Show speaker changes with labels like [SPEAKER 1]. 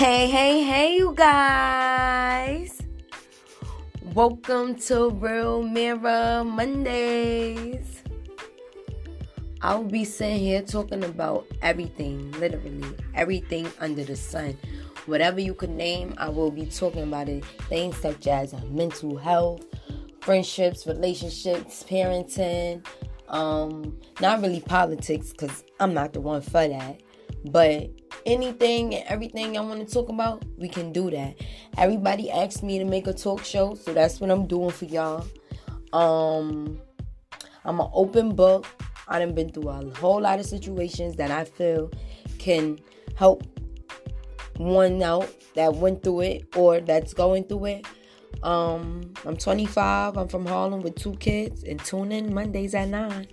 [SPEAKER 1] Hey, hey, hey, you guys. Welcome to Real Mirror Mondays. I'll be sitting here talking about everything, literally everything under the sun. Whatever you could name, I will be talking about it. Things such as mental health, friendships, relationships, parenting, um, not really politics, because I'm not the one for that. But anything and everything I want to talk about, we can do that. Everybody asked me to make a talk show, so that's what I'm doing for y'all. Um, I'm an open book. I done been through a whole lot of situations that I feel can help one out that went through it or that's going through it. Um, I'm 25. I'm from Harlem with two kids, and tune in Mondays at nine.